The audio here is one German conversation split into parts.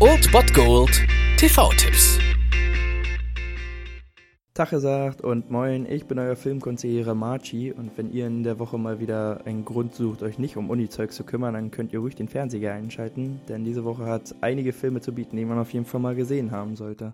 Old Bot Gold TV-Tipps. Tag gesagt und moin, ich bin euer Filmkonsigliere Marchi und wenn ihr in der Woche mal wieder einen Grund sucht, euch nicht um Uni-Zeug zu kümmern, dann könnt ihr ruhig den Fernseher einschalten, denn diese Woche hat einige Filme zu bieten, die man auf jeden Fall mal gesehen haben sollte.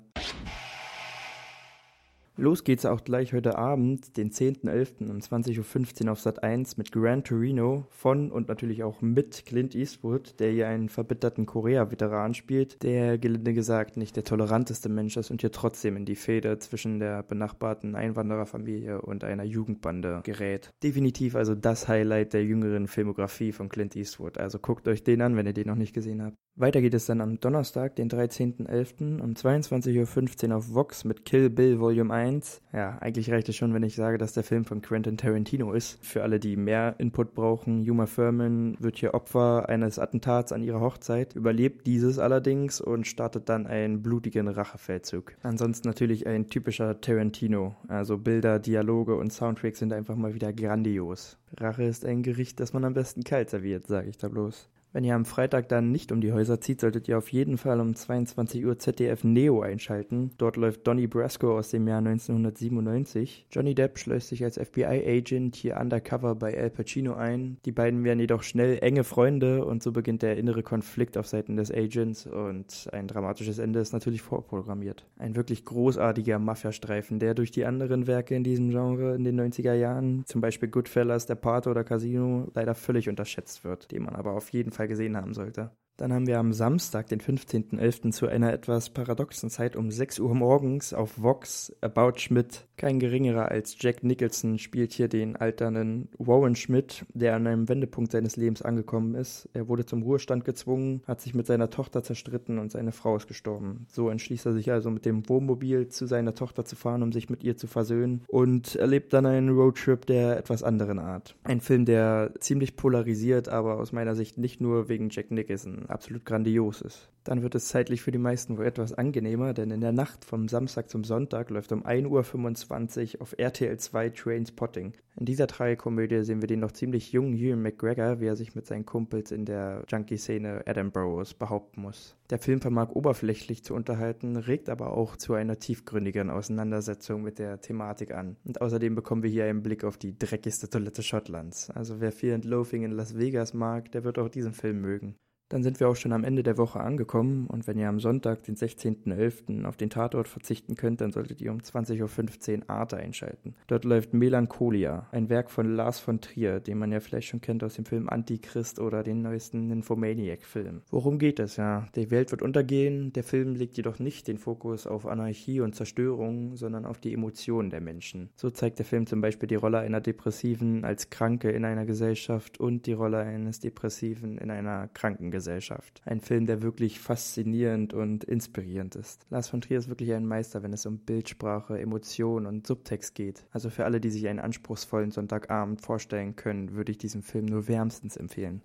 Los geht's auch gleich heute Abend, den 10.11. um 20.15 Uhr auf Sat 1 mit Gran Torino von und natürlich auch mit Clint Eastwood, der hier einen verbitterten Korea-Veteran spielt, der gelinde gesagt nicht der toleranteste Mensch ist und hier trotzdem in die Fehde zwischen der benachbarten Einwandererfamilie und einer Jugendbande gerät. Definitiv also das Highlight der jüngeren Filmografie von Clint Eastwood, also guckt euch den an, wenn ihr den noch nicht gesehen habt. Weiter geht es dann am Donnerstag, den 13.11. um 22.15 Uhr auf Vox mit Kill Bill Volume 1. Ja, eigentlich reicht es schon, wenn ich sage, dass der Film von Quentin Tarantino ist. Für alle, die mehr Input brauchen, Yuma Thurman wird hier Opfer eines Attentats an ihrer Hochzeit, überlebt dieses allerdings und startet dann einen blutigen Rachefeldzug. Ansonsten natürlich ein typischer Tarantino. Also Bilder, Dialoge und Soundtracks sind einfach mal wieder grandios. Rache ist ein Gericht, das man am besten kalt serviert, sage ich da bloß. Wenn ihr am Freitag dann nicht um die Häuser zieht, solltet ihr auf jeden Fall um 22 Uhr ZDF Neo einschalten. Dort läuft Donnie Brasco aus dem Jahr 1997. Johnny Depp schleust sich als FBI-Agent hier undercover bei Al Pacino ein. Die beiden werden jedoch schnell enge Freunde und so beginnt der innere Konflikt auf Seiten des Agents und ein dramatisches Ende ist natürlich vorprogrammiert. Ein wirklich großartiger Mafia-Streifen, der durch die anderen Werke in diesem Genre in den 90er Jahren, zum Beispiel Goodfellas, Der Pate oder Casino, leider völlig unterschätzt wird, den man aber auf jeden Fall Fall gesehen haben sollte. Dann haben wir am Samstag, den 15.11. zu einer etwas paradoxen Zeit um 6 Uhr morgens auf Vox About Schmidt. Kein geringerer als Jack Nicholson spielt hier den alternden Warren Schmidt, der an einem Wendepunkt seines Lebens angekommen ist. Er wurde zum Ruhestand gezwungen, hat sich mit seiner Tochter zerstritten und seine Frau ist gestorben. So entschließt er sich also mit dem Wohnmobil zu seiner Tochter zu fahren, um sich mit ihr zu versöhnen und erlebt dann einen Roadtrip der etwas anderen Art. Ein Film, der ziemlich polarisiert, aber aus meiner Sicht nicht nur wegen Jack Nicholson absolut grandios ist. Dann wird es zeitlich für die meisten wohl etwas angenehmer, denn in der Nacht vom Samstag zum Sonntag läuft um 1.25 Uhr auf RTL 2 Trainspotting. In dieser Tragikomödie sehen wir den noch ziemlich jungen Ewan McGregor, wie er sich mit seinen Kumpels in der Junkie-Szene Adam Burrows behaupten muss. Der Film vermag oberflächlich zu unterhalten, regt aber auch zu einer tiefgründigeren Auseinandersetzung mit der Thematik an. Und außerdem bekommen wir hier einen Blick auf die dreckigste Toilette Schottlands. Also wer Fear and Loafing in Las Vegas mag, der wird auch diesen Film mögen. Dann sind wir auch schon am Ende der Woche angekommen und wenn ihr am Sonntag, den 16.11. auf den Tatort verzichten könnt, dann solltet ihr um 20.15 Uhr Arte einschalten. Dort läuft Melancholia, ein Werk von Lars von Trier, den man ja vielleicht schon kennt aus dem Film Antichrist oder den neuesten Nymphomaniac-Film. Worum geht es? Ja, die Welt wird untergehen, der Film legt jedoch nicht den Fokus auf Anarchie und Zerstörung, sondern auf die Emotionen der Menschen. So zeigt der Film zum Beispiel die Rolle einer Depressiven als Kranke in einer Gesellschaft und die Rolle eines Depressiven in einer Krankengesellschaft. Gesellschaft. Ein Film, der wirklich faszinierend und inspirierend ist. Lars von Trier ist wirklich ein Meister, wenn es um Bildsprache, Emotion und Subtext geht. Also für alle, die sich einen anspruchsvollen Sonntagabend vorstellen können, würde ich diesen Film nur wärmstens empfehlen.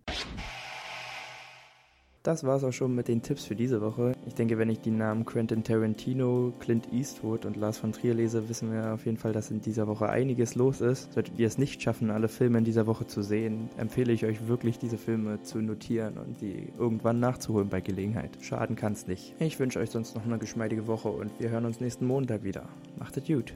Das war es auch schon mit den Tipps für diese Woche. Ich denke, wenn ich die Namen Quentin Tarantino, Clint Eastwood und Lars von Trier lese, wissen wir auf jeden Fall, dass in dieser Woche einiges los ist. Solltet ihr es nicht schaffen, alle Filme in dieser Woche zu sehen, empfehle ich euch wirklich, diese Filme zu notieren und die irgendwann nachzuholen bei Gelegenheit. Schaden kann es nicht. Ich wünsche euch sonst noch eine geschmeidige Woche und wir hören uns nächsten Montag wieder. Macht es gut.